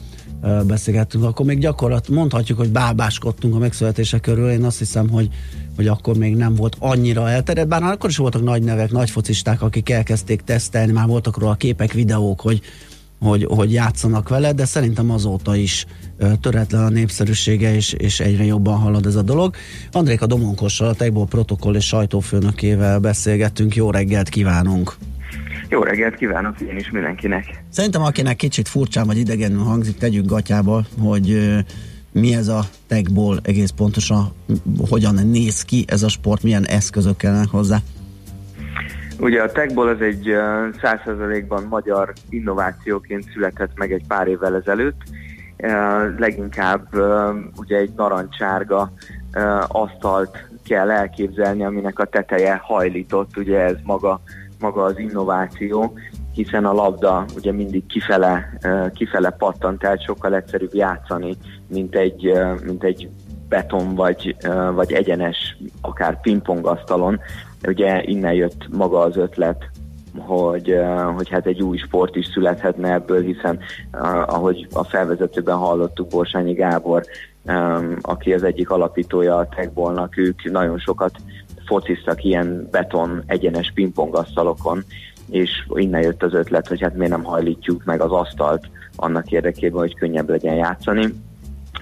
beszélgettünk, akkor még gyakorlat mondhatjuk, hogy bábáskodtunk a megszületése körül. Én azt hiszem, hogy, hogy akkor még nem volt annyira elterjedt, bár akkor is voltak nagy nevek, nagy focisták, akik elkezdték tesztelni, már voltak róla képek, videók, hogy, hogy, hogy játszanak vele, de szerintem azóta is töretlen a népszerűsége, és, és egyre jobban halad ez a dolog. Andréka Domonkossal, a Techból protokoll és sajtófőnökével beszélgettünk. Jó reggelt kívánunk! Jó reggelt kívánok én is mindenkinek. Szerintem akinek kicsit furcsán vagy idegenül hangzik, tegyük gatyába, hogy mi ez a techból egész pontosan, hogyan néz ki ez a sport, milyen eszközök kellene hozzá? Ugye a techból az egy százszerzalékban magyar innovációként született meg egy pár évvel ezelőtt. Leginkább ugye egy narancsárga asztalt kell elképzelni, aminek a teteje hajlított, ugye ez maga maga az innováció, hiszen a labda ugye mindig kifele, kifele pattant, tehát sokkal egyszerűbb játszani, mint egy, mint egy beton vagy, vagy egyenes, akár pingpongasztalon. Ugye innen jött maga az ötlet, hogy, hogy hát egy új sport is születhetne ebből, hiszen ahogy a felvezetőben hallottuk Borsányi Gábor, aki az egyik alapítója a Techbolnak, ők nagyon sokat fociztak ilyen beton egyenes pingpongasztalokon, és innen jött az ötlet, hogy hát miért nem hajlítjuk meg az asztalt annak érdekében, hogy könnyebb legyen játszani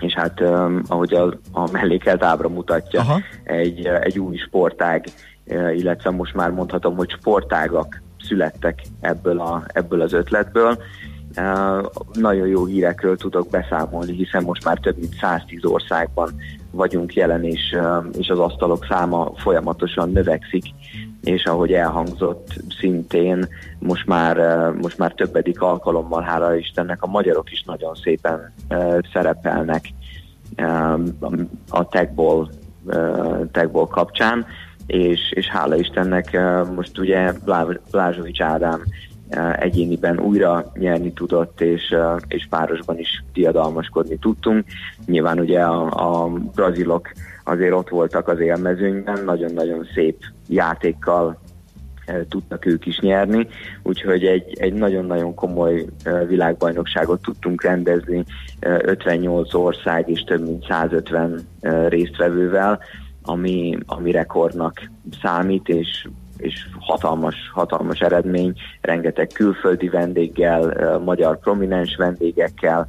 és hát ahogy a, a mellékelt ábra mutatja, Aha. egy, egy új sportág, illetve most már mondhatom, hogy sportágak születtek ebből, a, ebből az ötletből. Nagyon jó hírekről tudok beszámolni, hiszen most már több mint 110 országban vagyunk jelen, és, és az asztalok száma folyamatosan növekszik, és ahogy elhangzott szintén, most már, most már többedik alkalommal, hála Istennek, a magyarok is nagyon szépen szerepelnek a techball, techball kapcsán és, és hála Istennek most ugye Blázsovics Ádám egyéniben újra nyerni tudott, és, és párosban is diadalmaskodni tudtunk. Nyilván ugye a, a brazilok azért ott voltak az élmezőnyben, nagyon-nagyon szép játékkal tudtak ők is nyerni, úgyhogy egy, egy nagyon-nagyon komoly világbajnokságot tudtunk rendezni 58 ország és több mint 150 résztvevővel, ami, ami rekordnak számít, és, és hatalmas, hatalmas eredmény, rengeteg külföldi vendéggel, magyar prominens vendégekkel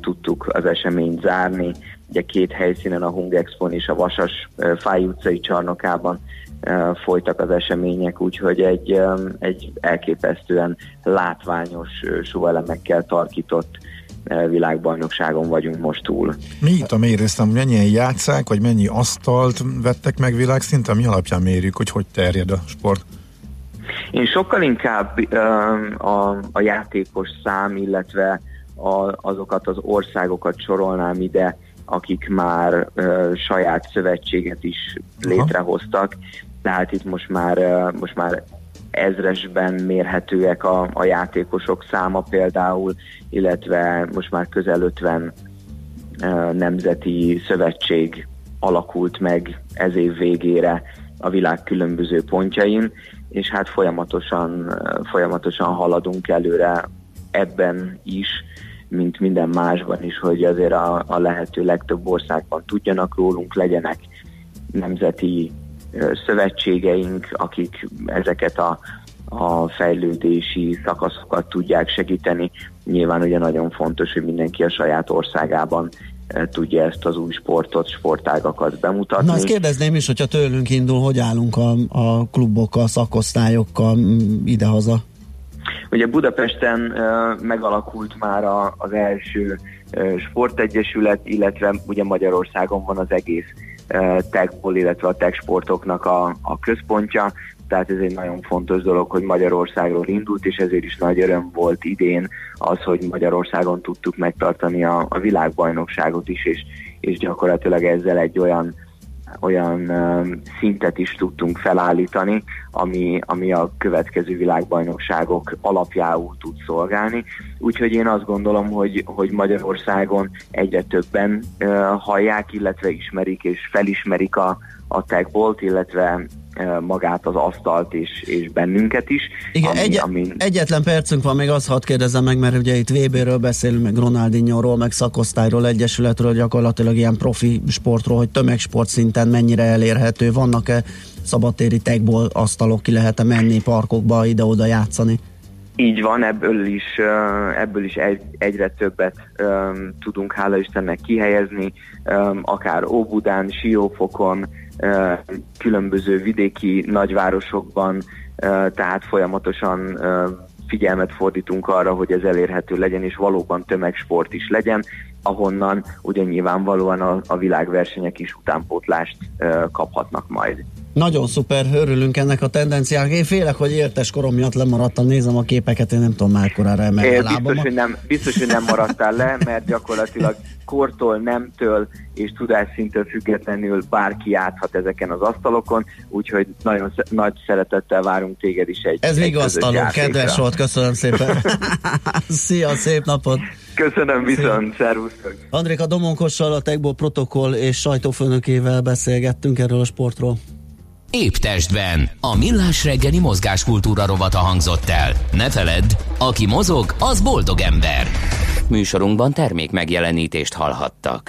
tudtuk az eseményt zárni. Ugye két helyszínen, a Hung Expo és a Vasas Fáj utcai csarnokában folytak az események, úgyhogy egy, egy elképesztően látványos sóelemekkel tarkított világbajnokságon vagyunk most túl. Mi itt a mérőszám, mennyien játszák, vagy mennyi asztalt vettek meg világszinten? Mi alapján mérjük, hogy hogy terjed a sport? Én sokkal inkább uh, a, a játékos szám, illetve a, azokat az országokat sorolnám ide, akik már uh, saját szövetséget is létrehoztak. Tehát itt most már, uh, most már ezresben mérhetőek a, a játékosok száma például, illetve most már közel 50 nemzeti szövetség alakult meg ez év végére a világ különböző pontjain, és hát folyamatosan, folyamatosan haladunk előre ebben is, mint minden másban is, hogy azért a, a lehető legtöbb országban tudjanak rólunk, legyenek nemzeti szövetségeink, akik ezeket a, a fejlődési szakaszokat tudják segíteni. Nyilván ugye nagyon fontos, hogy mindenki a saját országában tudja ezt az új sportot, sportágakat bemutatni. Na ezt kérdezném is, hogyha tőlünk indul, hogy állunk a, a klubokkal, szakosztályokkal idehaza? Ugye Budapesten uh, megalakult már a, az első uh, sportegyesület, illetve ugye Magyarországon van az egész techból, illetve a tech sportoknak a, a központja, tehát ez egy nagyon fontos dolog, hogy Magyarországról indult, és ezért is nagy öröm volt idén az, hogy Magyarországon tudtuk megtartani a, a világbajnokságot is, és, és gyakorlatilag ezzel egy olyan olyan szintet is tudtunk felállítani, ami, ami a következő világbajnokságok alapjául tud szolgálni. Úgyhogy én azt gondolom, hogy, hogy Magyarországon egyre többen hallják, illetve ismerik és felismerik a, a techbolt, illetve magát az asztalt és, és bennünket is. Igen, ami, egy, ami... egyetlen percünk van, még azt hadd kérdezem meg, mert ugye itt VB-ről beszélünk, meg Ronaldinho-ról, meg szakosztályról, egyesületről, gyakorlatilag ilyen profi sportról, hogy tömegsport szinten mennyire elérhető, vannak-e szabadtéri techból asztalok, ki lehet-e menni parkokba, ide-oda játszani? Így van, ebből is, ebből is egy, egyre többet um, tudunk hála Istennek kihelyezni, um, akár Óbudán, Siófokon, különböző vidéki nagyvárosokban, tehát folyamatosan figyelmet fordítunk arra, hogy ez elérhető legyen, és valóban tömegsport is legyen, ahonnan ugye nyilvánvalóan a, a világversenyek is utánpótlást kaphatnak majd. Nagyon szuper, örülünk ennek a tendenciának. Én félek, hogy értes korom miatt lemaradtam, nézem a képeket, én nem tudom már korára emelni a biztos, hogy nem, biztos, hogy nem maradtál le, mert gyakorlatilag kortól, nemtől és tudásszintől függetlenül bárki játhat ezeken az asztalokon, úgyhogy nagyon nagy szeretettel várunk téged is egy Ez vigasztaló, kedves volt, köszönöm szépen. Szia, szép napot! Köszönöm viszont, szervusztok! Andréka Domonkossal, a Tegbo protokoll és sajtófőnökével beszélgettünk erről a sportról. Épp testben. A millás reggeli mozgáskultúra rovata hangzott el. Ne feledd, aki mozog, az boldog ember. Műsorunkban termék megjelenítést hallhattak.